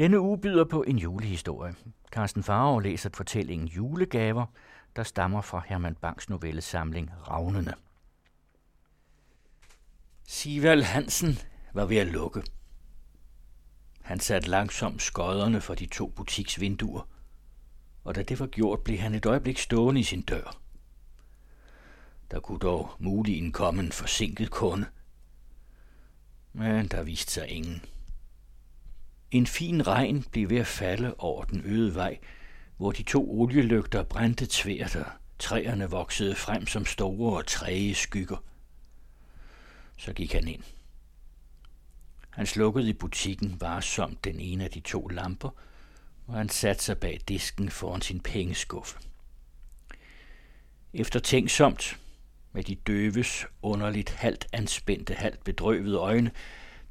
Denne uge byder på en julehistorie. Carsten Farov læser fortællingen Julegaver, der stammer fra Herman Bangs novellesamling Ravnene. Sivald Hansen var ved at lukke. Han satte langsomt skodderne for de to butiksvinduer, og da det var gjort, blev han et øjeblik stående i sin dør. Der kunne dog muligen komme en forsinket kunde, men der viste sig ingen. En fin regn blev ved at falde over den øde vej, hvor de to olielygter brændte tvært, og træerne voksede frem som store og træge skygger. Så gik han ind. Han slukkede i butikken varsomt den ene af de to lamper, og han satte sig bag disken foran sin pengeskuffe. Efter tænksomt, med de døves underligt halvt anspændte, halvt bedrøvede øjne,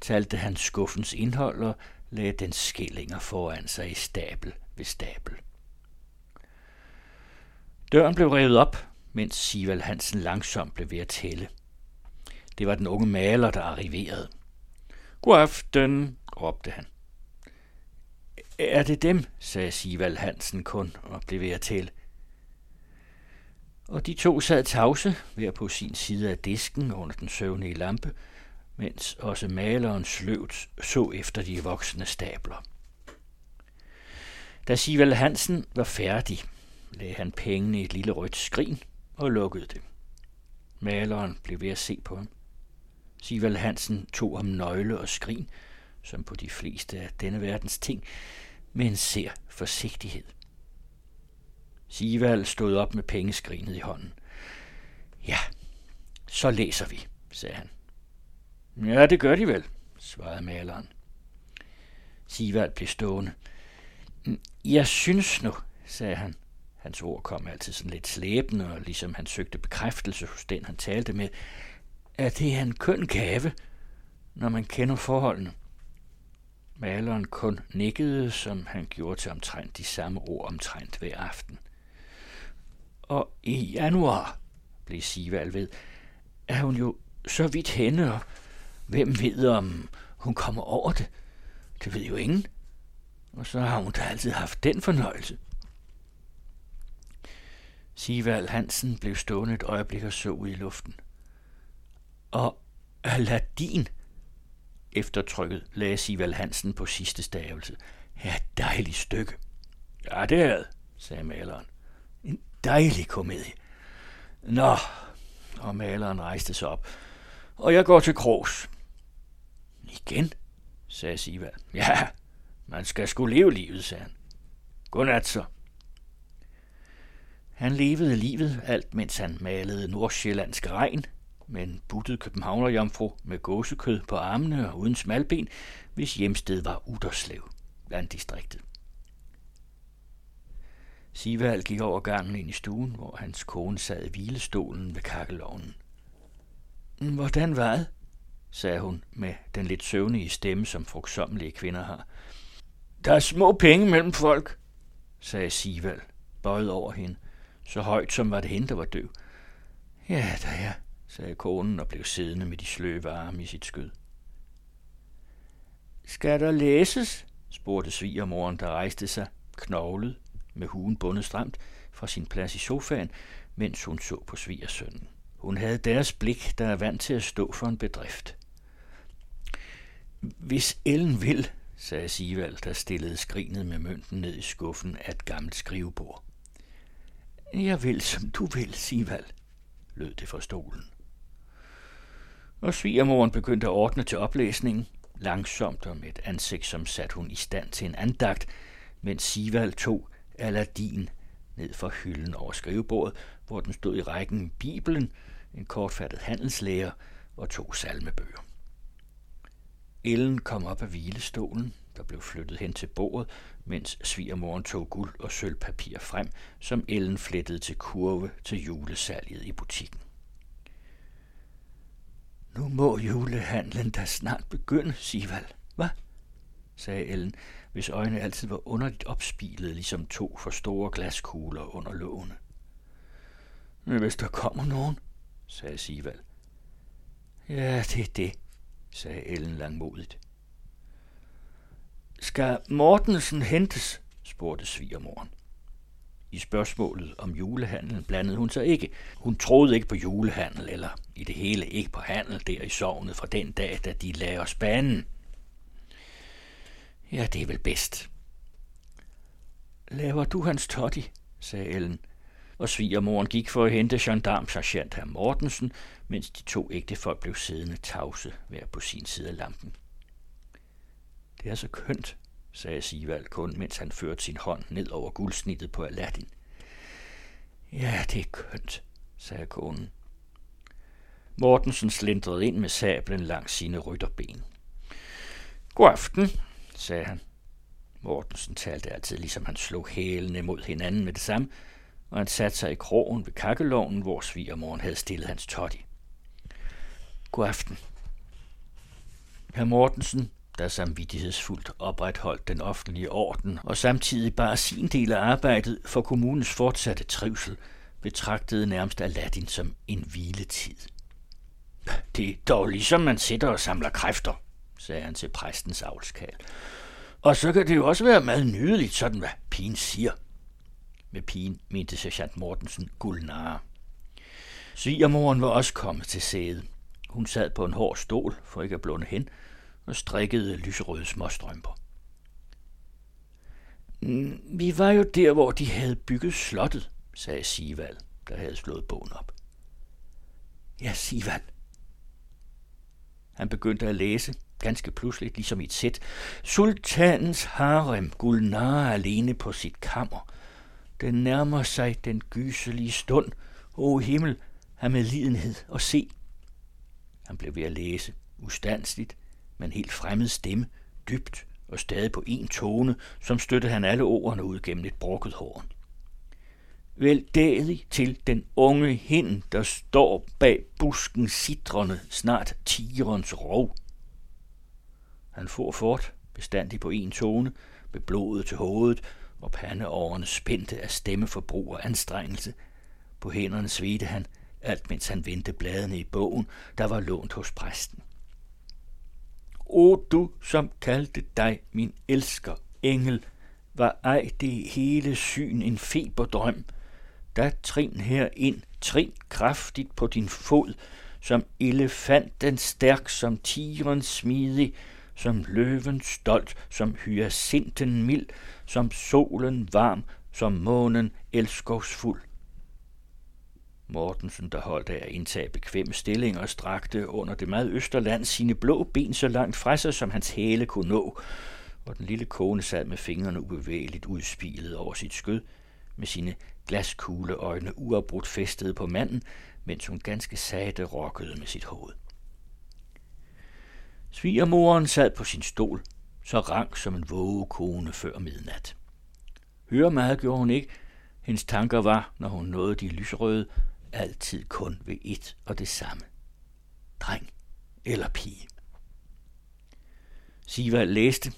talte han skuffens indhold og lagde den skillinger foran sig i stabel ved stabel. Døren blev revet op, mens Sival Hansen langsomt blev ved at tælle. Det var den unge maler, der arriverede. God aften, råbte han. Er det dem, sagde Sival Hansen kun og blev ved at tælle. Og de to sad tavse, hver på sin side af disken under den søvnige lampe, mens også maleren sløvt så efter de voksne stabler. Da Sival Hansen var færdig, lagde han pengene i et lille rødt skrin og lukkede det. Maleren blev ved at se på ham. Sival Hansen tog ham nøgle og skrin, som på de fleste af denne verdens ting, med en ser forsigtighed. Sival stod op med pengeskrinet i hånden. Ja, så læser vi, sagde han. Ja, det gør de vel, svarede maleren. Sivald blev stående. Jeg synes nu, sagde han. Hans ord kom altid sådan lidt slæbende, og ligesom han søgte bekræftelse hos den, han talte med, at det er en køn gave, når man kender forholdene. Maleren kun nikkede, som han gjorde til omtrent de samme ord omtrent hver aften. Og i januar, blev Sivald ved, er hun jo så vidt henne, og hvem ved, om hun kommer over det? Det ved jo ingen. Og så har hun da altid haft den fornøjelse. Sivald Hansen blev stående et øjeblik og så ud i luften. Og Aladdin, eftertrykket, lagde Sivald Hansen på sidste stavelse. Ja, dejligt stykke. Ja, det er det, sagde maleren. En dejlig komedie. Nå, og maleren rejste sig op. Og jeg går til Krogs. Igen, sagde Sivald. Ja, man skal sgu leve livet, sagde han. Godnat så. Han levede livet, alt mens han malede nordsjællandsk regn, med en buttet københavnerjomfru med gåsekød på armene og uden smalben, hvis hjemsted var Uderslev, landdistriktet. Sivald gik over gangen ind i stuen, hvor hans kone sad i hvilestolen ved kakkelovnen. Hvordan var det? Sagde hun med den lidt søvnige stemme, som frugtsommelige kvinder har. Der er små penge mellem folk, sagde Sivald, bøjet over hende, så højt som var det hende, der var døv. Ja, der er, sagde konen og blev siddende med de sløve arme i sit skød. Skal der læses? spurgte svigermoren, der rejste sig, knoglet, med huen bundet stramt, fra sin plads i sofaen, mens hun så på svigersønnen. Hun havde deres blik, der er vant til at stå for en bedrift. Hvis Ellen vil, sagde Sivald, der stillede skrinet med mønten ned i skuffen af et gammelt skrivebord. Jeg vil, som du vil, Sivald, lød det fra stolen. Og svigermoren begyndte at ordne til oplæsningen, langsomt og med et ansigt, som satte hun i stand til en andagt, mens Sivald tog Aladdin ned fra hylden over skrivebordet, hvor den stod i rækken Bibelen, en kortfattet handelslæger og to salmebøger. Ellen kom op af hvilestolen, der blev flyttet hen til bordet, mens svigermoren tog guld og sølvpapir frem, som Ellen flettede til kurve til julesalget i butikken. Nu må julehandlen da snart begynde, Sival. Hvad? sagde Ellen, hvis øjne altid var underligt opspilet, ligesom to for store glaskugler under lågene. Men hvis der kommer nogen, sagde Sival. Ja, det er det, sagde Ellen langmodigt. Skal Mortensen hentes? spurgte svigermoren. I spørgsmålet om julehandlen blandede hun sig ikke. Hun troede ikke på julehandel, eller i det hele ikke på handel der i sovnet fra den dag, da de lagde os banen. Ja, det er vel bedst. Laver du hans totti, sagde Ellen, og svigermoren gik for at hente gendarmsergeant herr Mortensen, mens de to ægtefolk blev siddende tavse hver på sin side af lampen. Det er så kønt, sagde Sivald kun, mens han førte sin hånd ned over guldsnittet på Aladdin. Ja, det er kønt, sagde konen. Mortensen slindrede ind med sablen langs sine rytterben. God aften, sagde han. Mortensen talte altid, ligesom han slog hælene mod hinanden med det samme, og han satte sig i krogen ved kakkeloven, hvor svigermoren havde stillet hans totti. God aften. Herr Mortensen, der samvittighedsfuldt opretholdt den offentlige orden og samtidig bare sin del af arbejdet for kommunens fortsatte trivsel, betragtede nærmest Aladdin som en hviletid. Det er dog ligesom man sætter og samler kræfter, sagde han til præstens avlskal. Og så kan det jo også være meget nydeligt, sådan hvad pigen siger. Med pigen mente sergeant Mortensen guldnare. Svigermoren var også kommet til sædet. Hun sad på en hård stol, for ikke at blunde hen, og strikkede lyserøde småstrømper. Mm, vi var jo der, hvor de havde bygget slottet, sagde Sivald, der havde slået bogen op. Ja, Sivald. Han begyndte at læse, ganske pludseligt, ligesom i et sæt. Sultanens harem, Gulnara alene på sit kammer. Den nærmer sig den gyselige stund. O himmel, have med lidenhed og se. Han blev ved at læse, ustandsligt, men helt fremmed stemme, dybt og stadig på en tone, som støttede han alle ordene ud gennem et brokket horn. Veldædig til den unge hind, der står bag busken sidrende, snart tigerens rov. Han for fort, bestandig på en tone, med blodet til hovedet, hvor pandeårene spændte af stemmeforbrug og anstrengelse. På hænderne svedte han, alt mens han vendte bladene i bogen, der var lånt hos præsten. O du, som kaldte dig min elsker, engel, var ej det hele syn en feberdrøm. Da trin her ind, trin kraftigt på din fod, som elefanten stærk, som tiren smidig, som løven stolt, som hyacinten mild, som solen varm, som månen elskovsfuld. Mortensen, der holdt af at indtage bekvemme stillinger, strakte under det meget østerland sine blå ben så langt fra sig, som hans hæle kunne nå, og den lille kone sad med fingrene ubevægeligt udspilet over sit skød, med sine glaskugle øjne uafbrudt festede på manden, mens hun ganske sagte rokkede med sit hoved. Svigermoren sad på sin stol, så rank som en vågekone før midnat. Høre meget gjorde hun ikke. Hendes tanker var, når hun nåede de lysrøde, altid kun ved et og det samme. Dreng eller pige. Siva læste.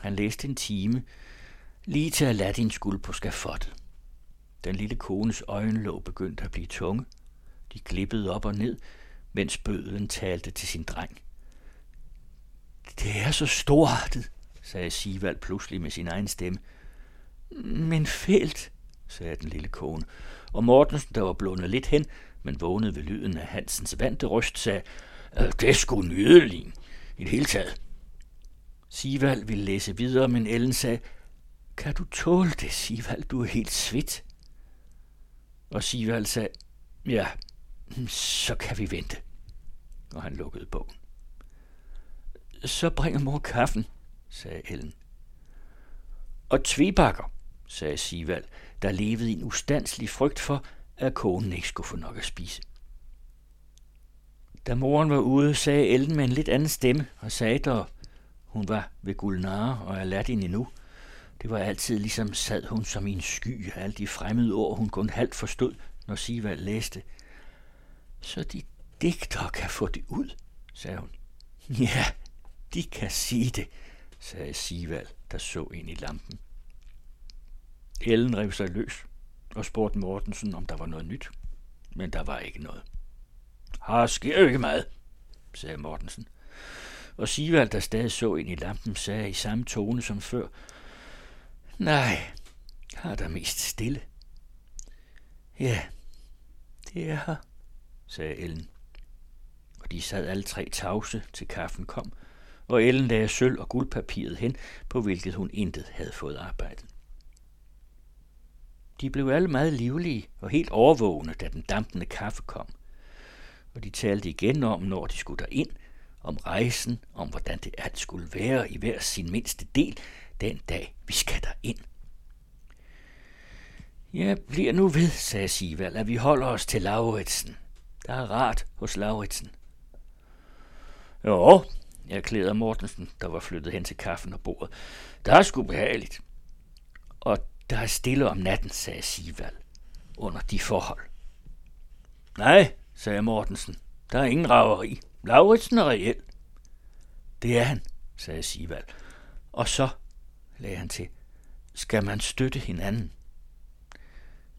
Han læste en time, lige til Aladdin skulle på skafottet. Den lille kones øjenlåg begyndte at blive tunge. De glippede op og ned, mens bøden talte til sin dreng. Det er så storartet, sagde Sivald pludselig med sin egen stemme. Men fælt, sagde den lille kone, og Mortensen, der var blundet lidt hen, men vågnede ved lyden af Hansens vante røst, sagde, øh, det er sgu nydeligt i det hele taget. Sivald ville læse videre, men Ellen sagde, kan du tåle det, Sivald? Du er helt svedt. Og Sivald sagde, ja, så kan vi vente. Og han lukkede bogen. Så bringer mor kaffen, sagde Ellen. Og tvebakker, sagde Sivald, der levede i en ustandslig frygt for, at konen ikke skulle få nok at spise. Da moren var ude, sagde Ellen med en lidt anden stemme og sagde der, hun var ved Gulnare og Aladdin endnu. Det var altid ligesom sad hun som i en sky af alle de fremmede ord, hun kun halvt forstod, når Sivald læste. Så de digter kan få det ud, sagde hun. Ja, de kan sige det, sagde Sivald, der så ind i lampen. Ellen rev sig løs og spurgte Mortensen, om der var noget nyt. Men der var ikke noget. Har sker jo ikke meget, sagde Mortensen. og Sivald, der stadig så ind i lampen, sagde i samme tone som før, Nej, har der mest stille. Ja, det er her, sagde Ellen. Og de sad alle tre tavse, til kaffen kom, og Ellen lagde sølv og guldpapiret hen, på hvilket hun intet havde fået arbejdet. De blev alle meget livlige og helt overvågne, da den dampende kaffe kom. Og de talte igen om, når de skulle derind, om rejsen, om hvordan det alt skulle være i hver sin mindste del, den dag vi skal ind. Ja, bliver nu ved, sagde Sivald, at vi holder os til Lauritsen. Der er rart hos Lauritsen. Jo, erklærede Mortensen, der var flyttet hen til kaffen og bordet. Der er sgu behageligt. Og der er stille om natten, sagde Sivald, under de forhold. Nej, sagde Mortensen, der er ingen raveri. Lauritsen er reelt. Det er han, sagde Sivald. Og så, lagde han til, skal man støtte hinanden.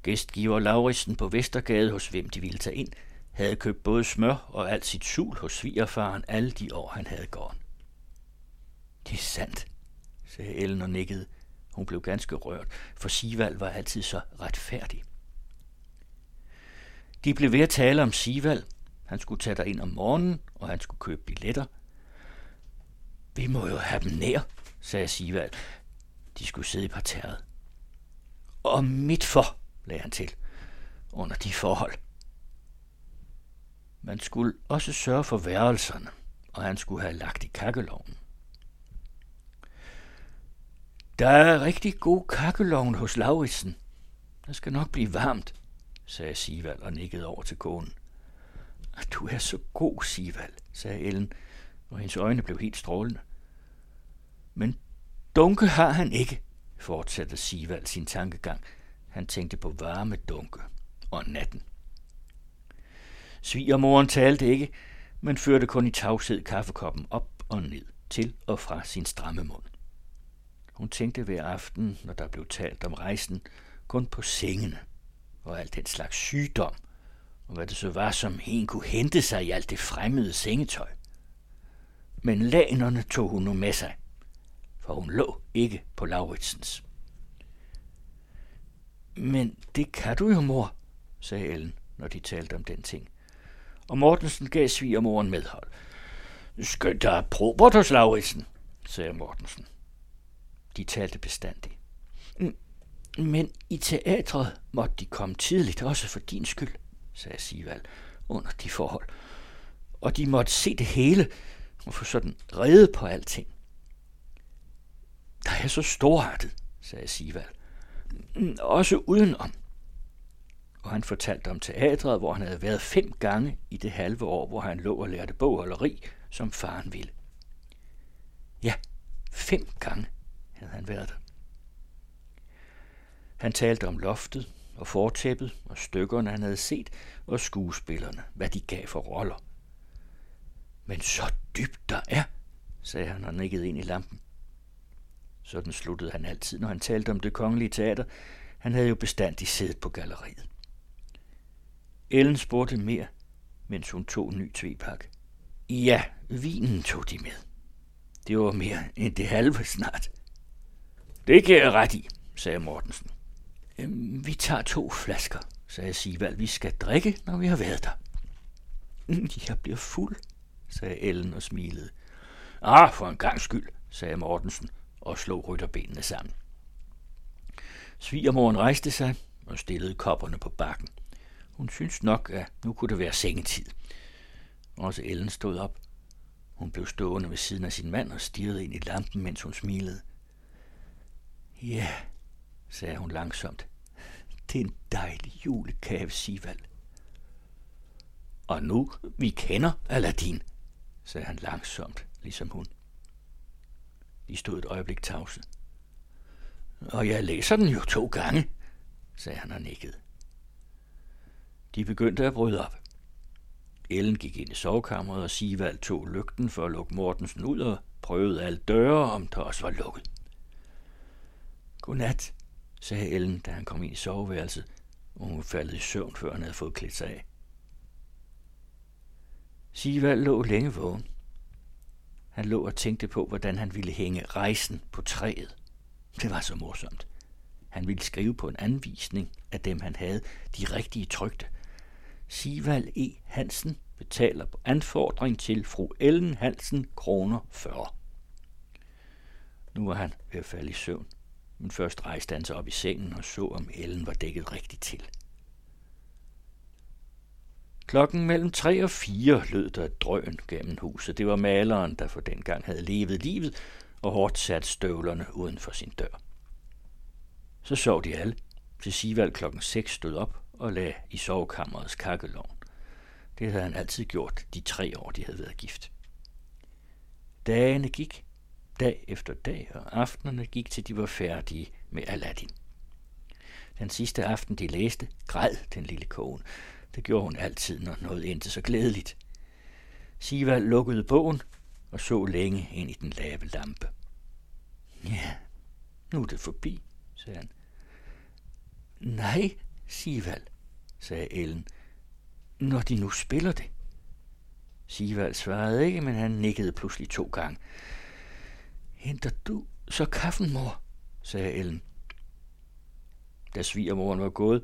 Gæstgiver Lauritsen på Vestergade, hos hvem de ville tage ind, havde købt både smør og alt sit sul hos svigerfaren alle de år, han havde gården. Det er sandt, sagde Ellen og nikkede. Hun blev ganske rørt, for Sivald var altid så retfærdig. De blev ved at tale om Sivald. Han skulle tage ind om morgenen, og han skulle købe billetter. Vi må jo have dem nær, sagde Sivald. De skulle sidde i parterret. Og midt for, lagde han til, under de forhold. Man skulle også sørge for værelserne, og han skulle have lagt i kakkeloven. Der er rigtig god kakkeloven hos Lauritsen. Der skal nok blive varmt, sagde Sivald og nikkede over til konen. Du er så god, Sivald, sagde Ellen, og hendes øjne blev helt strålende. Men dunke har han ikke, fortsatte Sivald sin tankegang. Han tænkte på varme dunke og natten. Svigermoren talte ikke, men førte kun i tavshed kaffekoppen op og ned, til og fra sin stramme mund. Hun tænkte hver aften, når der blev talt om rejsen, kun på sengene og alt den slags sygdom, og hvad det så var, som hen kunne hente sig i alt det fremmede sengetøj. Men lanerne tog hun nu med sig, for hun lå ikke på Lauritsens. Men det kan du jo, mor, sagde Ellen, når de talte om den ting. Og Mortensen gav svigermoren medhold. Skønt der er probert hos Lauritsen, sagde Mortensen. De talte bestandigt. Mm, men i teatret måtte de komme tidligt, også for din skyld, sagde Sivald under de forhold. Og de måtte se det hele og få sådan reddet på alting. Der er så storartet, sagde Sivald. Mm, også udenom. Og han fortalte om teatret, hvor han havde været fem gange i det halve år, hvor han lå og lærte bogholderi, som faren ville. Ja, fem gange havde han været der. Han talte om loftet og fortæppet og stykkerne, han havde set, og skuespillerne, hvad de gav for roller. Men så dybt der er, sagde han og nikkede ind i lampen. Sådan sluttede han altid, når han talte om det kongelige teater. Han havde jo bestandigt siddet på galleriet. Ellen spurgte mere, mens hun tog en ny tvepak. Ja, vinen tog de med. Det var mere end det halve snart. Det kan jeg ret i, sagde Mortensen. Øhm, vi tager to flasker, sagde Sivald. Vi skal drikke, når vi har været der. Mm, jeg bliver fuld, sagde Ellen og smilede. Ah, for en gang skyld, sagde Mortensen og slog rytterbenene sammen. Svigermoren rejste sig og stillede kopperne på bakken. Hun syntes nok, at nu kunne det være sengetid. Også Ellen stod op. Hun blev stående ved siden af sin mand og stirrede ind i lampen, mens hun smilede. Ja, sagde hun langsomt. Det er en dejlig julekave, Sivald. Og nu, vi kender Aladdin, sagde han langsomt, ligesom hun. De stod et øjeblik tavse. Og jeg læser den jo to gange, sagde han og nikkede. De begyndte at bryde op. Ellen gik ind i sovekammeret, og Sivald tog lygten for at lukke Mortensen ud og prøvede alle døre, om der også var lukket. Godnat, sagde Ellen, da han kom ind i soveværelset, og hun faldt i søvn, før han havde fået klædt sig af. Sivald lå længe vågen. Han lå og tænkte på, hvordan han ville hænge rejsen på træet. Det var så morsomt. Han ville skrive på en anvisning af dem, han havde, de rigtige trygte. Sivald E. Hansen betaler på anfordring til fru Ellen Hansen kroner 40. Nu var han ved at falde i søvn, men først rejste han sig op i sengen og så, om Ellen var dækket rigtigt til. Klokken mellem tre og fire lød der et drøn gennem huset. Det var maleren, der for den gang havde levet livet og hårdt sat støvlerne uden for sin dør. Så sov de alle, til Sivald klokken 6 stod op og lagde i sovekammerets kakkelovn. Det havde han altid gjort de tre år, de havde været gift. Dagene gik, dag efter dag, og aftenerne gik til de var færdige med Aladdin. Den sidste aften, de læste, græd den lille kone. Det gjorde hun altid, når noget endte så glædeligt. Siva lukkede bogen og så længe ind i den lave lampe. Ja, nu er det forbi, sagde han. Nej, Sivald, sagde Ellen, når de nu spiller det. Sivald svarede ikke, men han nikkede pludselig to gange. Henter du så kaffen, mor? sagde Ellen. Da svigermoren var gået,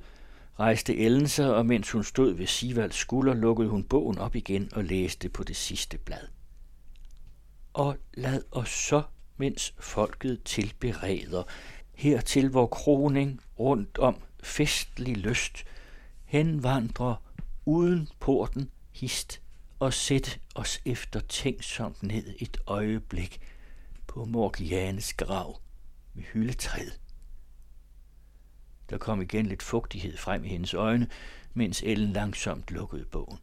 rejste Ellen sig, og mens hun stod ved Sivalds skulder, lukkede hun bogen op igen og læste på det sidste blad. Og lad os så, mens folket tilbereder, hertil vor kroning rundt om festlig lyst, henvandrer uden porten hist og sæt os efter tænksomt ned et øjeblik på Morgianes grav ved hyldetræet. Der kom igen lidt fugtighed frem i hendes øjne, mens Ellen langsomt lukkede bogen.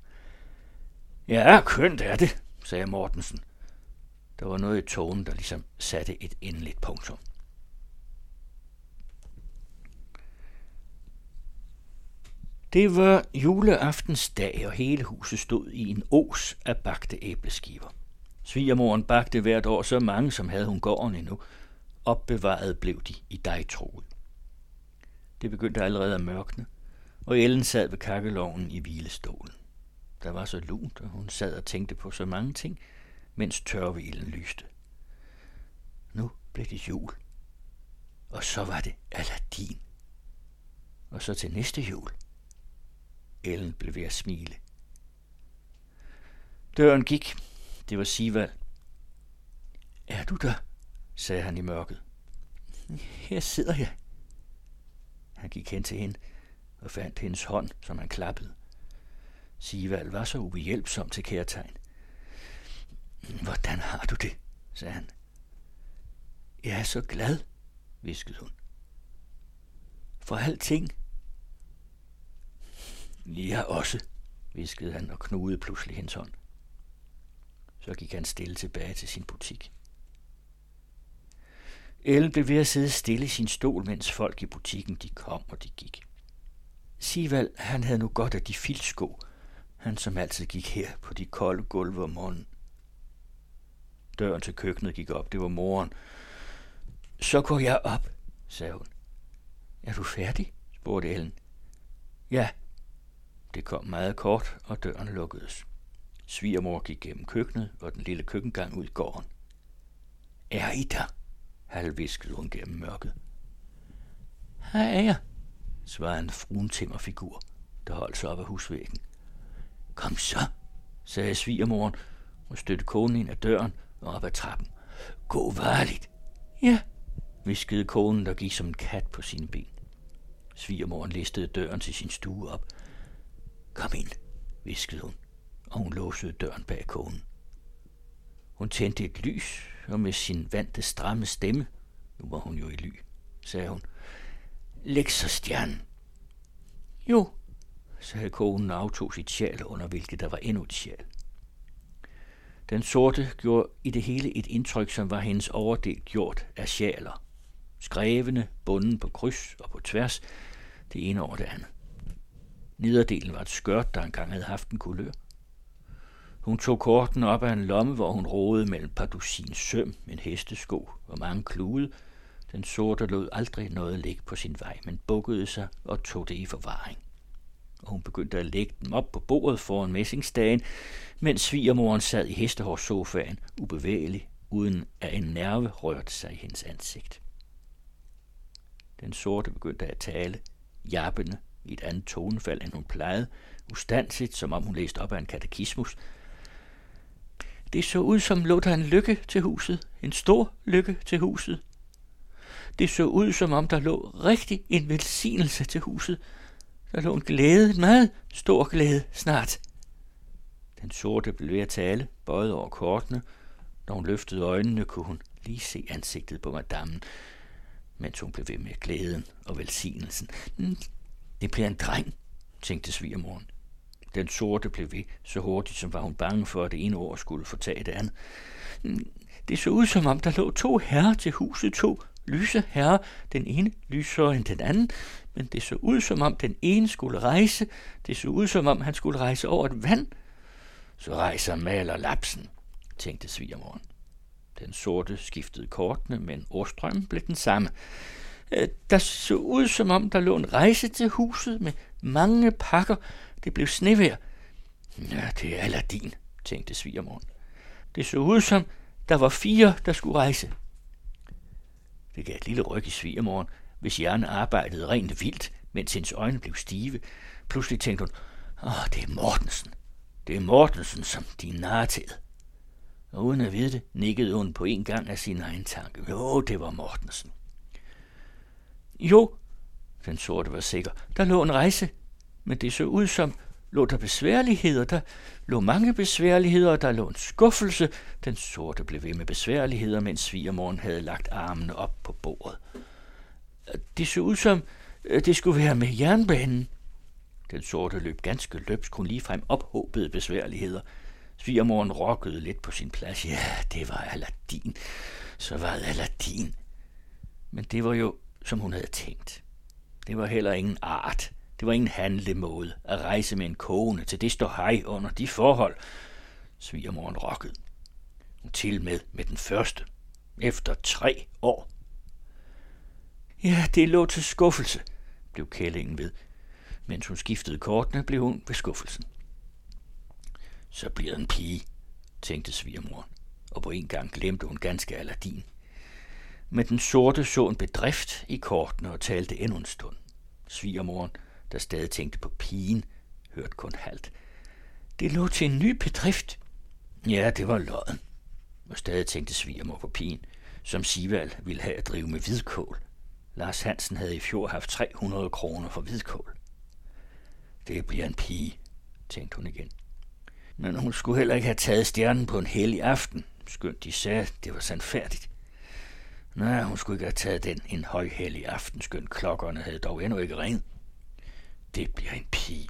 Ja, kønt er det, sagde Mortensen. Der var noget i tonen, der ligesom satte et endeligt punktum. Det var juleaftens dag, og hele huset stod i en os af bagte æbleskiver. Svigermoren bagte hvert år så mange, som havde hun gården endnu. Opbevaret blev de i dejtroet. Det begyndte allerede at mørkne, og Ellen sad ved kakkeloven i hvilestolen. Der var så lunt, og hun sad og tænkte på så mange ting, mens tørvilen lyste. Nu blev det jul. Og så var det Aladdin. Og så til næste jul. Ellen blev ved at smile. Døren gik. Det var Sivald. Er du der? sagde han i mørket. Her sidder jeg. Han gik hen til hende og fandt hendes hånd, som han klappede. Sivald var så ubehjælpsom til kærtegn. Hvordan har du det? sagde han. Jeg er så glad, viskede hun. For alting. Nia også, viskede han og knugede pludselig hendes hånd. Så gik han stille tilbage til sin butik. Ellen blev ved at sidde stille i sin stol, mens folk i butikken de kom og de gik. Sivald, han havde nu godt af de filsko, han som altid gik her på de kolde gulve om morgenen. Døren til køkkenet gik op, det var moren. Så går jeg op, sagde hun. Er du færdig? spurgte Ellen. Ja. Det kom meget kort, og døren lukkedes. Svigermor gik gennem køkkenet og den lille køkkengang ud i gården. Er I der? halvviskede hun gennem mørket. Her er jeg, svarede en fruntimmerfigur, der holdt sig op af husvæggen. Kom så, sagde svigermoren og støtte konen ind ad døren og op ad trappen. Gå varligt. Ja, viskede konen, der gik som en kat på sine ben. Svigermoren listede døren til sin stue op. Kom ind, viskede hun, og hun låsede døren bag konen. Hun tændte et lys, og med sin vante stramme stemme, nu var hun jo i ly, sagde hun, Læg så stjernen. Jo, sagde konen og aftog sit sjal, under hvilket der var endnu et sjal. Den sorte gjorde i det hele et indtryk, som var hendes overdel gjort af sjaler. Skrevne, bunden på kryds og på tværs, det ene over det andet. Nederdelen var et skørt, der engang havde haft en kulør. Hun tog korten op af en lomme, hvor hun rådede mellem par dusin søm, en hestesko og mange klude. Den sorte lod aldrig noget ligge på sin vej, men bukkede sig og tog det i forvaring. og hun begyndte at lægge dem op på bordet foran messingsdagen, mens svigermoren sad i hestehårssofaen, ubevægelig, uden at en nerve rørte sig i hendes ansigt. Den sorte begyndte at tale, jappende, i et andet tonefald, end hun plejede, ustandsigt, som om hun læste op af en katekismus. Det så ud som lå der en lykke til huset, en stor lykke til huset. Det så ud som om der lå rigtig en velsignelse til huset. Der lå en glæde, en meget stor glæde snart. Den sorte blev ved at tale, bøjet over kortene. Når hun løftede øjnene, kunne hun lige se ansigtet på madammen, mens hun blev ved med glæden og velsignelsen. Det bliver en dreng, tænkte svigermoren. Den sorte blev ved, så hurtigt som var hun bange for, at det ene ord skulle fortage det andet. Mm, det så ud som om, der lå to herrer til huset, to lyse herrer, den ene lysere end den anden, men det så ud som om den ene skulle rejse, det så ud som om han skulle rejse over et vand. Så rejser maler lapsen, tænkte svigermoren. Den sorte skiftede kortene, men ordstrømmen blev den samme. Øh, der så ud som om, der lå en rejse til huset med mange pakker. Det blev snevejr. Ja, det er Aladdin, tænkte svigermoren. Det så ud som, der var fire, der skulle rejse. Det gav et lille ryg i svigermoren, hvis hjernen arbejdede rent vildt, mens hendes øjne blev stive. Pludselig tænkte hun, åh, det er Mortensen. Det er Mortensen, som de nartede. Og uden at vide det, nikkede hun på en gang af sin egen tanke. Jo, det var Mortensen. Jo, den sorte var sikker. Der lå en rejse, men det så ud som, lå der besværligheder. Der lå mange besværligheder, der lå en skuffelse. Den sorte blev ved med besværligheder, mens svigermoren havde lagt armene op på bordet. Det så ud som, øh, det skulle være med jernbanen. Den sorte løb ganske løbsk, kun frem ophåbede besværligheder. Svigermoren rokkede lidt på sin plads. Ja, det var Aladdin. Så var det Aladdin. Men det var jo, som hun havde tænkt. Det var heller ingen art. Det var ingen handlemåde at rejse med en kone til det står hej under de forhold. Svigermoren rokkede. Til med med den første. Efter tre år. Ja, det lå til skuffelse, blev kællingen ved. Mens hun skiftede kortene, blev hun ved skuffelsen. Så bliver en pige, tænkte svigermoren, og på en gang glemte hun ganske Aladdin. Men den sorte så en bedrift i kortene og talte endnu en stund. Svigermoren, der stadig tænkte på pigen, hørte kun halvt. Det lå til en ny bedrift. Ja, det var løgn. Og stadig tænkte svigermor på pigen, som Sival ville have at drive med hvidkål. Lars Hansen havde i fjor haft 300 kroner for hvidkål. Det bliver en pige, tænkte hun igen. Men hun skulle heller ikke have taget stjernen på en hellig aften, skønt de sagde, det var sandfærdigt. Nej, hun skulle ikke have taget den en højhellig aftenskøn. klokkerne havde dog endnu ikke ringet. Det bliver en pige.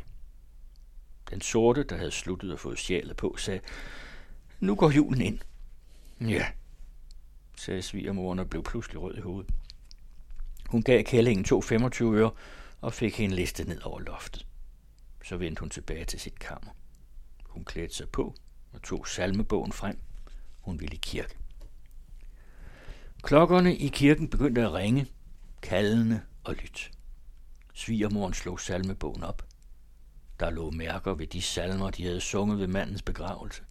Den sorte, der havde sluttet og fået sjælet på, sagde, nu går julen ind. Ja, sagde svigermoren og blev pludselig rød i hovedet. Hun gav kællingen to 25 øre og fik hende listet ned over loftet. Så vendte hun tilbage til sit kammer. Hun klædte sig på og tog salmebogen frem. Hun ville i kirke. Klokkerne i kirken begyndte at ringe, kaldende og lyt. Svigermoren slog salmebogen op. Der lå mærker ved de salmer, de havde sunget ved mandens begravelse.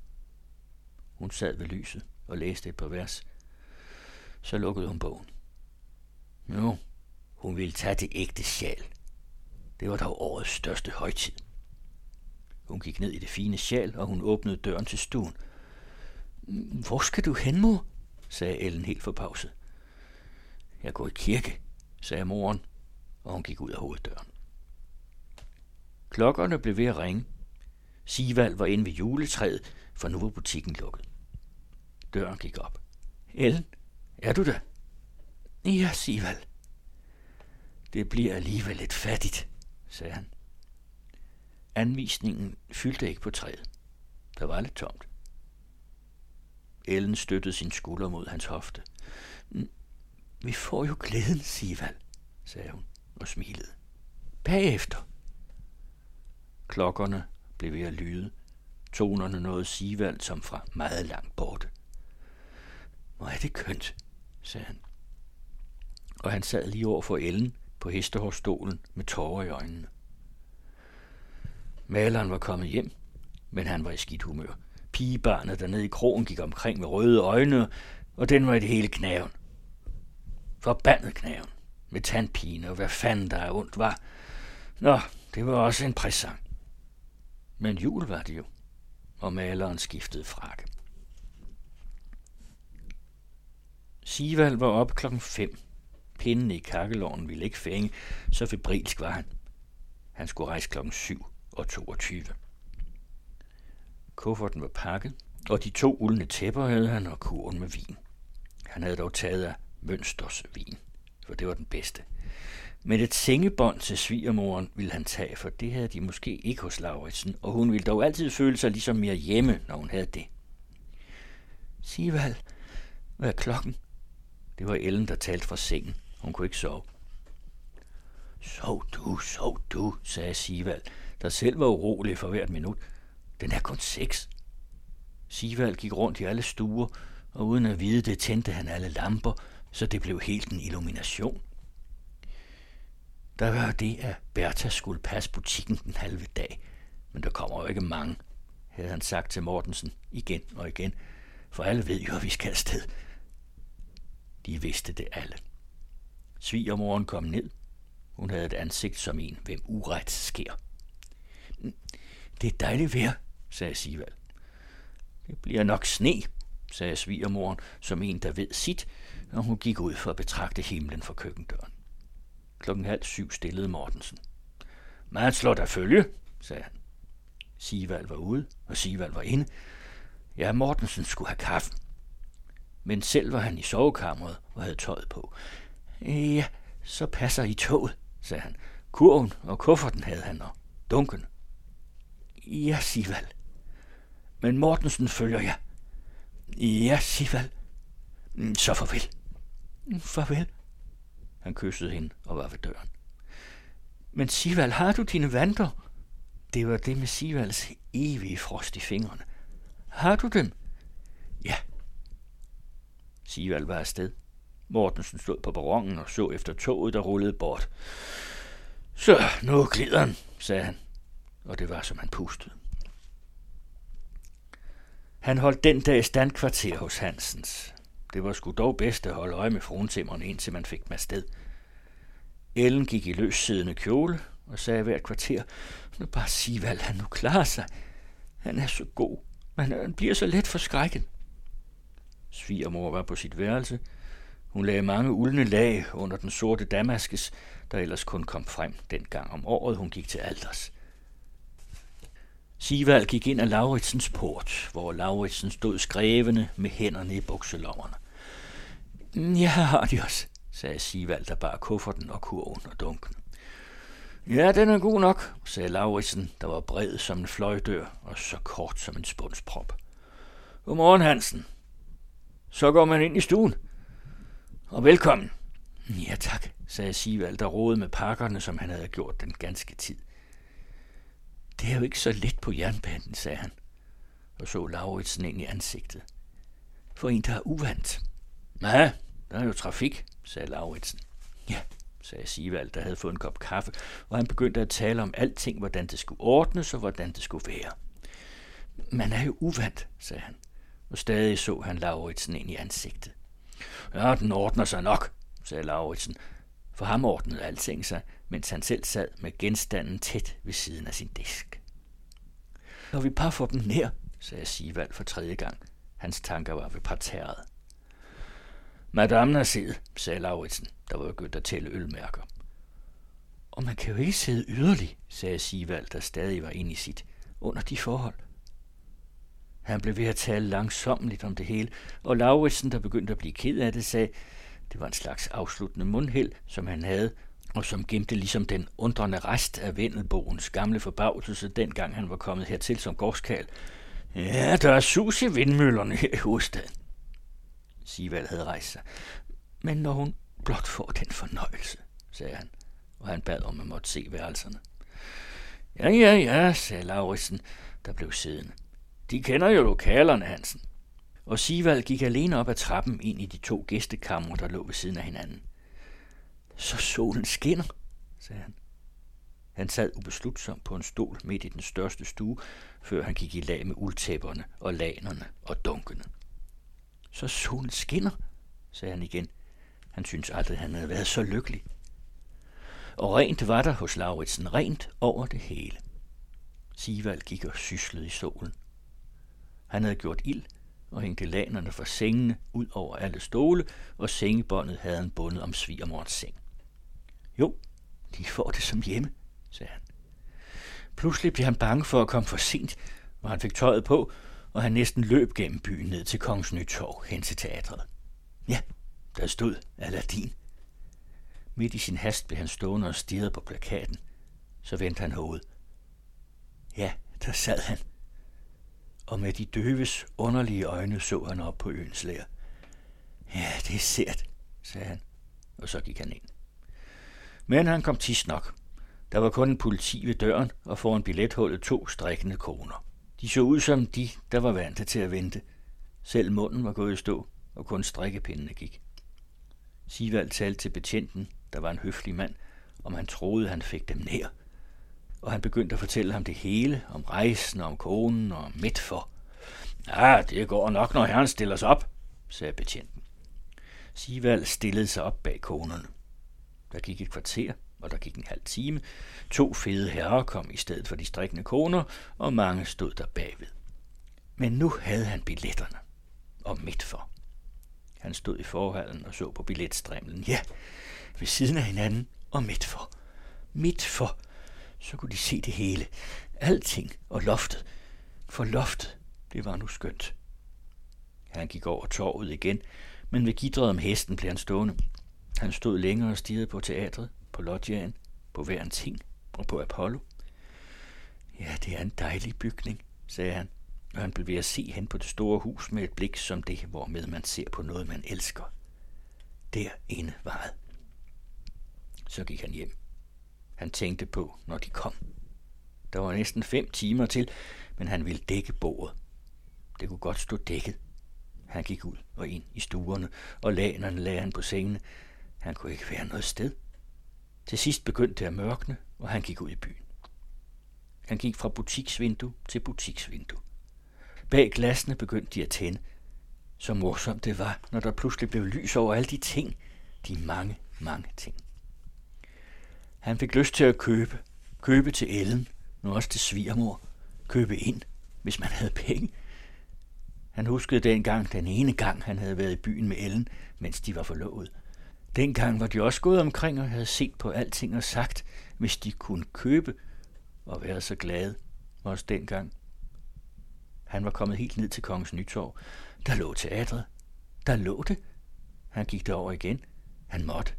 Hun sad ved lyset og læste et par vers. Så lukkede hun bogen. Nu, hun ville tage det ægte sjal. Det var dog årets største højtid. Hun gik ned i det fine sjal, og hun åbnede døren til stuen. Hvor skal du hen, mor? Sagde Ellen helt forpauset. Jeg går i kirke, sagde moren, og hun gik ud af hoveddøren. Klokkerne blev ved at ringe. Sivald var inde ved juletræet, for nu var butikken lukket. Døren gik op. Ellen, er du der? Ja, Sivald. Det bliver alligevel lidt fattigt, sagde han. Anvisningen fyldte ikke på træet. Der var lidt tomt. Ellen støttede sin skulder mod hans hofte. Vi får jo glæden, Sival, sagde hun og smilede. Bagefter. Klokkerne blev ved at lyde. Tonerne nåede Sival som fra meget langt borte. Hvor er det kønt, sagde han. Og han sad lige over for Ellen på hestehårstolen med tårer i øjnene. Maleren var kommet hjem, men han var i skidt humør. Pigebarnet dernede i krogen gik omkring med røde øjne, og den var i det hele knaven. Forbandet knaven. Med tandpine og hvad fanden der er ondt var. Nå, det var også en præsang. Men jul var det jo, og maleren skiftede frakke. Sivald var op klokken 5. Pinden i kakkeloven ville ikke fænge, så febrilsk var han. Han skulle rejse klokken 7 og 22. Kufferten var pakket, og de to uldne tæpper havde han og kurven med vin. Han havde dog taget af Mønsters vin, for det var den bedste. Men et sengebånd til svigermoren ville han tage, for det havde de måske ikke hos Lauritsen, og hun ville dog altid føle sig ligesom mere hjemme, når hun havde det. Sigvald, hvad er klokken? Det var Ellen, der talte fra sengen. Hun kunne ikke sove. Sov du, sov du, sagde Sivald, der selv var urolig for hvert minut. Den er kun seks. Sivald gik rundt i alle stuer, og uden at vide det, tændte han alle lamper, så det blev helt en illumination. Der var det, at Bertha skulle passe butikken den halve dag, men der kommer jo ikke mange, havde han sagt til Mortensen igen og igen, for alle ved jo, at vi skal afsted. De vidste det alle. Svigermoren kom ned. Hun havde et ansigt som en, hvem uret sker. Mm, det er dejligt vejr, sagde Sivald. Det bliver nok sne, sagde svigermoren, som en, der ved sit, når hun gik ud for at betragte himlen fra køkkendøren. Klokken halv syv stillede Mortensen. Man slår der følge, sagde han. Sivald var ude, og Sivald var inde. Ja, Mortensen skulle have kaffe. Men selv var han i sovekammeret og havde tøjet på. Ja, så passer I toget, sagde han. Kurven og kufferten havde han, og dunken. Ja, Sivald. Men Mortensen følger jeg. Ja, Sivald. Mm, så farvel. Mm, farvel. Han kyssede hende og var ved døren. Men Sival, har du dine vanter? Det var det med Sivals evige frost i fingrene. Har du dem? Ja. Sival var afsted. Mortensen stod på perronen og så efter toget, der rullede bort. Så nu glider han, sagde han, og det var som han pustede. Han holdt den dag standkvarter hos Hansens. Det var sgu dog bedst at holde øje med fruentimmerne, indtil man fik dem afsted. Ellen gik i løssiddende kjole og sagde hvert kvarter, nu bare sig, hvad han nu klarer sig. Han er så god, men han bliver så let forskrækket. Svigermor var på sit værelse. Hun lagde mange uldne lag under den sorte damaskes, der ellers kun kom frem den gang om året, hun gik til alders. Sivald gik ind ad Lauritsens port, hvor Lauritsen stod skrevende med hænderne i bukselommerne. Ja, adios, sagde Sivald, der bar kufferten og kurven og dunken. Ja, den er god nok, sagde Lauritsen, der var bred som en fløjdør og så kort som en spunsprop. Godmorgen, Hansen. Så går man ind i stuen. Og velkommen. Ja, tak, sagde Sivald, der rådede med pakkerne, som han havde gjort den ganske tid. Det er jo ikke så let på jernbanen, sagde han, og så Lauritsen ind i ansigtet. For en, der er uvant. Ja, der er jo trafik, sagde Lauritsen. Ja, sagde Sivald, der havde fået en kop kaffe, og han begyndte at tale om alting, hvordan det skulle ordnes og hvordan det skulle være. Man er jo uvant, sagde han, og stadig så han Lauritsen ind i ansigtet. Ja, den ordner sig nok, sagde Lauritsen, for ham ordnede alting sig, mens han selv sad med genstanden tæt ved siden af sin disk. Når vi bare får dem ned, sagde Sivald for tredje gang. Hans tanker var ved parterret. Madame har siddet, sagde Lauritsen, der var begyndt at tælle ølmærker. Og man kan jo ikke sidde yderligt, sagde Sivald, der stadig var inde i sit, under de forhold. Han blev ved at tale langsomligt om det hele, og Lauritsen, der begyndte at blive ked af det, sagde, det var en slags afsluttende mundhæld, som han havde, og som gemte ligesom den undrende rest af Vendelbogens gamle forbavselse, dengang han var kommet hertil som gårdskal. Ja, der er sus i vindmøllerne her i hovedstaden. Sivald havde rejst sig. Men når hun blot får den fornøjelse, sagde han, og han bad om at måtte se værelserne. Ja, ja, ja, sagde Lauritsen, der blev siddende. De kender jo lokalerne, Hansen. Og Sivald gik alene op ad trappen ind i de to gæstekammer, der lå ved siden af hinanden. Så solen skinner, sagde han. Han sad ubeslutsom på en stol midt i den største stue, før han gik i lag med uldtæpperne og lanerne og dunkene. Så solen skinner, sagde han igen. Han syntes aldrig, han havde været så lykkelig. Og rent var der hos Lauritsen, rent over det hele. Sivald gik og syslede i solen. Han havde gjort ild og hængte lanerne fra sengene ud over alle stole, og sengebåndet havde han bundet om svigermors seng. Jo, de får det som hjemme, sagde han. Pludselig blev han bange for at komme for sent, hvor han fik tøjet på, og han næsten løb gennem byen ned til Kongens Nytorv hen til teatret. Ja, der stod Aladdin. Midt i sin hast blev han stående og stirrede på plakaten. Så vendte han hovedet. Ja, der sad han. Og med de døves underlige øjne så han op på øens lær. Ja, det er sært, sagde han, og så gik han ind. Men han kom tis nok. Der var kun en politi ved døren, og foran billethullet to strikkende koner. De så ud som de, der var vant til at vente. Selv munden var gået i stå, og kun strikkepindene gik. Sivald talte til betjenten, der var en høflig mand, om han troede, han fik dem nær. Og han begyndte at fortælle ham det hele, om rejsen, om konen og midt for. Ja, det går nok, når herren stiller sig op, sagde betjenten. Sivald stillede sig op bag konerne. Der gik et kvarter, og der gik en halv time. To fede herrer kom i stedet for de strikkende koner, og mange stod der bagved. Men nu havde han billetterne, og midt for. Han stod i forhallen og så på billetstrimlen. Ja, ved siden af hinanden og midt for. Midt for. Så kunne de se det hele. Alting og loftet. For loftet, det var nu skønt. Han gik over torvet igen, men ved gidret om hesten blev han stående. Han stod længere og stirrede på teatret, på loggiaen, på hver en ting og på Apollo. Ja, det er en dejlig bygning, sagde han, og han blev ved at se hen på det store hus med et blik som det, hvormed man ser på noget, man elsker. Derinde var det. Så gik han hjem. Han tænkte på, når de kom. Der var næsten fem timer til, men han ville dække bordet. Det kunne godt stå dækket. Han gik ud og ind i stuerne, og lanerne lagde han på sengene. Han kunne ikke være noget sted. Til sidst begyndte det at mørkne, og han gik ud i byen. Han gik fra butiksvindue til butiksvindue. Bag glasene begyndte de at tænde. Så morsomt det var, når der pludselig blev lys over alle de ting, de mange, mange ting. Han fik lyst til at købe. Købe til Ellen, nu også til svigermor. Købe ind, hvis man havde penge. Han huskede dengang, den ene gang, han havde været i byen med Ellen, mens de var forlovet. Dengang var de også gået omkring og havde set på alting og sagt, hvis de kunne købe og være så glade, også dengang. Han var kommet helt ned til Kongens Nytorv. Der lå teatret. Der lå det. Han gik derover igen. Han måtte.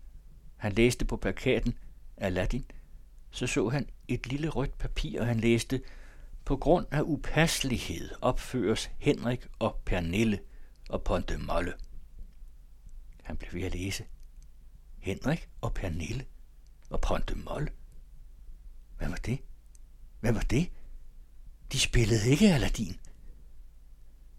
Han læste på plakaten Aladdin. Så så han et lille rødt papir, og han læste, på grund af upasselighed opføres Henrik og Pernille og Ponte Molle. Han blev ved at læse. Henrik og Pernille og Ponte Molle. Hvad var det? Hvad var det? De spillede ikke Aladdin.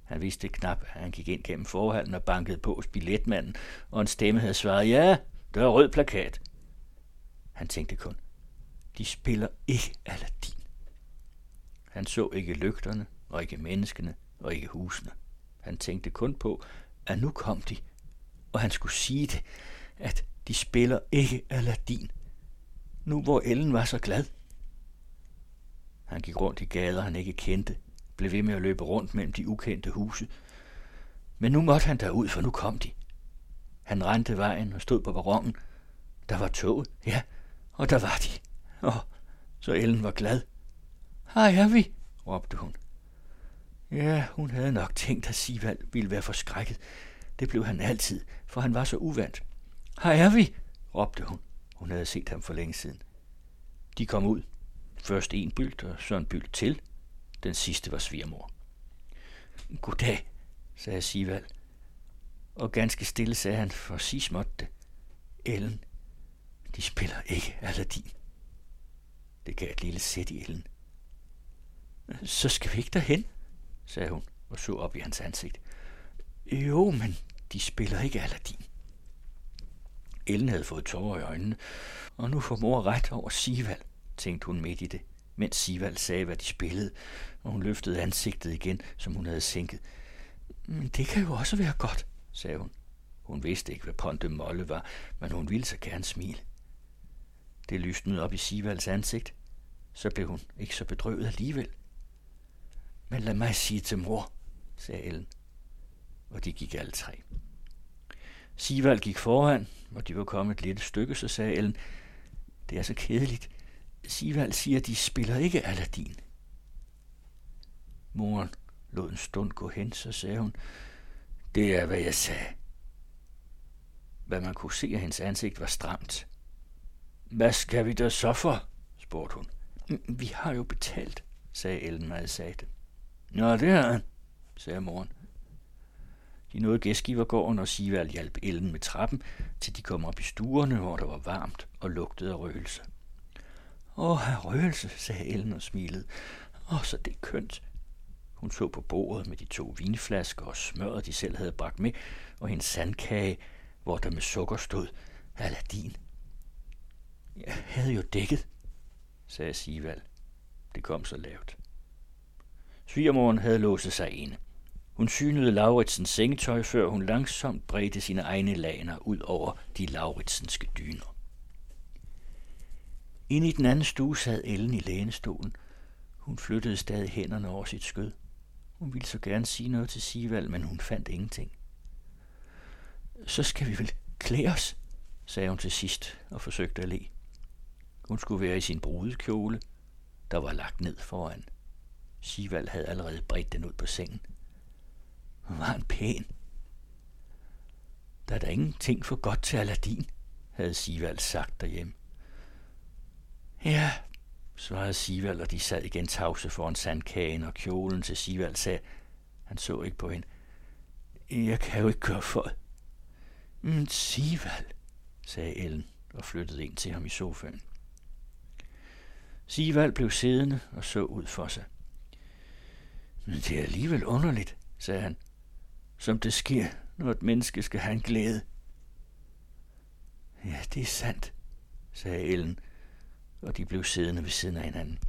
Han vidste knap, at han gik ind gennem forhallen og bankede på hos billetmanden, og en stemme havde svaret, ja, der er rød plakat. Han tænkte kun, de spiller ikke Aladdin. Han så ikke lygterne, og ikke menneskene, og ikke husene. Han tænkte kun på, at nu kom de, og han skulle sige det, at de spiller ikke Aladdin. Nu hvor Ellen var så glad. Han gik rundt i gader, han ikke kendte, blev ved med at løbe rundt mellem de ukendte huse. Men nu måtte han derud, for nu kom de. Han rendte vejen og stod på perronen. Der var toget, ja, og der var de. Og så Ellen var glad. Hej er vi, råbte hun. Ja, hun havde nok tænkt, at Sivald ville være forskrækket. Det blev han altid, for han var så uvant. Her er vi, råbte hun. Hun havde set ham for længe siden. De kom ud. Først en bylt, og så en bylt til. Den sidste var svigermor. Goddag, sagde Sivald. Og ganske stille sagde han, for sig småt det. Ellen, de spiller ikke Aladdin. Det gav et lille sæt i Ellen. Så skal vi ikke derhen, sagde hun og så op i hans ansigt. Jo, men de spiller ikke Aladdin. Ellen havde fået tårer i øjnene, og nu får mor ret over Sivald. tænkte hun midt i det, mens Sivald sagde, hvad de spillede, og hun løftede ansigtet igen, som hun havde sænket. Men det kan jo også være godt, sagde hun. Hun vidste ikke, hvad Ponte Molle var, men hun ville så gerne smile. Det lysnede op i Sivalds ansigt. Så blev hun ikke så bedrøvet alligevel. Men lad mig sige til mor, sagde Ellen. Og de gik alle tre. Sivald gik foran, og de var kommet et lille stykke, så sagde Ellen, det er så kedeligt. Sivald siger, at de spiller ikke Aladdin. Moren lod en stund gå hen, så sagde hun, det er, hvad jeg sagde. Hvad man kunne se af hendes ansigt var stramt. Hvad skal vi da så for? spurgte hun. Mm, vi har jo betalt, sagde Ellen meget sagte. Nå, det har han, sagde moren. De nåede gæstgivergården, og Sivald hjalp Ellen med trappen, til de kom op i stuerne, hvor der var varmt og lugtede af røgelse. Åh, her røgelse, sagde Ellen og smilede. Åh, så det er kønt. Hun så på bordet med de to vinflasker og smøret, de selv havde bragt med, og en sandkage, hvor der med sukker stod Aladdin. Jeg havde jo dækket, sagde Sivald. Det kom så lavt. Svigermoren havde låst sig inde. Hun synede Lauritsens sengetøj, før hun langsomt bredte sine egne laner ud over de lauritsenske dyner. Inde i den anden stue sad Ellen i lænestolen. Hun flyttede stadig hænderne over sit skød. Hun ville så gerne sige noget til Sivald, men hun fandt ingenting. Så skal vi vel klæde os, sagde hun til sidst og forsøgte at le. Hun skulle være i sin brudekjole, der var lagt ned foran. Sivald havde allerede bredt den ud på sengen. Hun var en pæn. Der er da ingenting for godt til Aladdin, havde Sivald sagt derhjemme. Ja, svarede Sivald, og de sad igen tavse foran sandkagen, og kjolen til Sivald sagde, han så ikke på hende. Jeg kan jo ikke gøre for Men Sivald, sagde Ellen og flyttede ind til ham i sofaen. Sivald blev siddende og så ud for sig. Men det er alligevel underligt, sagde han, som det sker, når et menneske skal have en glæde. Ja, det er sandt, sagde Ellen, og de blev siddende ved siden af hinanden.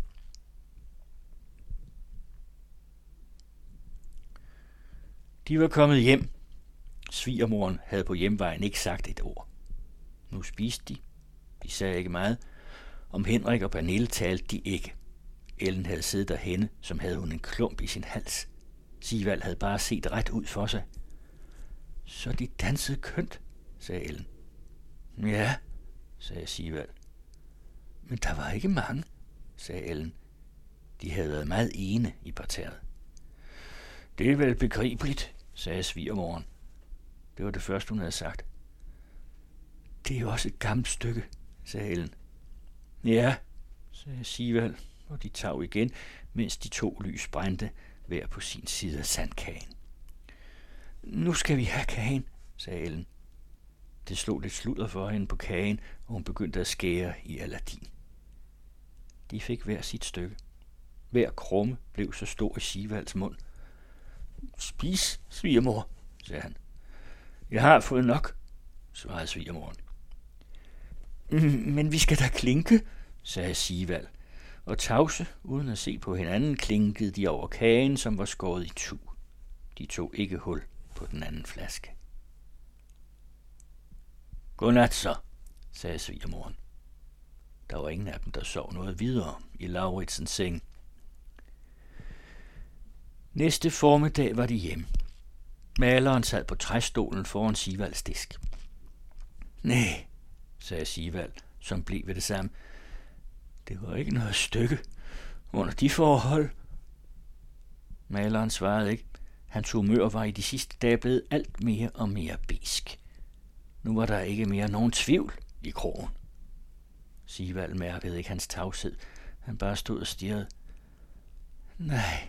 De var kommet hjem. Svigermoren havde på hjemvejen ikke sagt et ord. Nu spiste de. De sagde ikke meget. Om Henrik og Pernille talte de ikke. Ellen havde siddet derhenne, som havde hun en klump i sin hals. Sivald havde bare set ret ud for sig. Så de dansede kønt, sagde Ellen. Ja, sagde Sivald. Men der var ikke mange, sagde Ellen. De havde været meget ene i parterret. Det er vel begribeligt, sagde svigermoren. Det var det første, hun havde sagt. Det er jo også et gammelt stykke, sagde Ellen. Ja, sagde Sivald, og de tag igen, mens de to lys brændte hver på sin side af sandkagen. Nu skal vi have kagen, sagde Ellen. Det slog lidt sludder for hende på kagen, og hun begyndte at skære i Aladdin. De fik hver sit stykke. Hver krumme blev så stor i Sivalds mund. Spis, svigermor, sagde han. Jeg har fået nok, svarede svigermoren. Mm, men vi skal da klinke, sagde Sivald. Og tavse, uden at se på hinanden, klinkede de over kagen, som var skåret i tu. De tog ikke hul på den anden flaske. Godnat så, sagde svigermoren. Der var ingen af dem, der sov noget videre i Lauritsens seng. Næste formiddag var de hjemme. Maleren sad på træstolen foran Sivalds disk. Nej, sagde Sivald, som blev ved det samme. Det var ikke noget stykke under de forhold. Maleren svarede ikke. Hans humør var i de sidste dage blevet alt mere og mere bisk. Nu var der ikke mere nogen tvivl i krogen. Sivald mærkede ikke hans tavshed. Han bare stod og stirrede. Nej,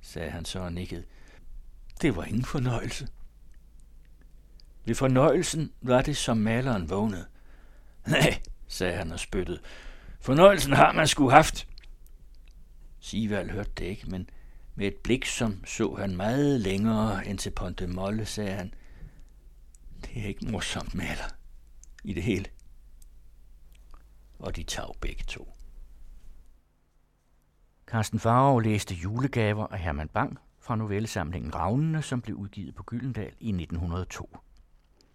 sagde han så og nikkede. Det var ingen fornøjelse. Ved fornøjelsen var det, som maleren vågnede. Nej, sagde han og spyttede. Fornøjelsen har man sgu haft. Sivald hørte det ikke, men med et blik, som så han meget længere end til Ponte Molle, sagde han, det er ikke morsomt, maler, i det hele. Og de tag begge to. Carsten Farov læste julegaver af Herman Bang fra novellesamlingen Ravnene, som blev udgivet på Gyldendal i 1902.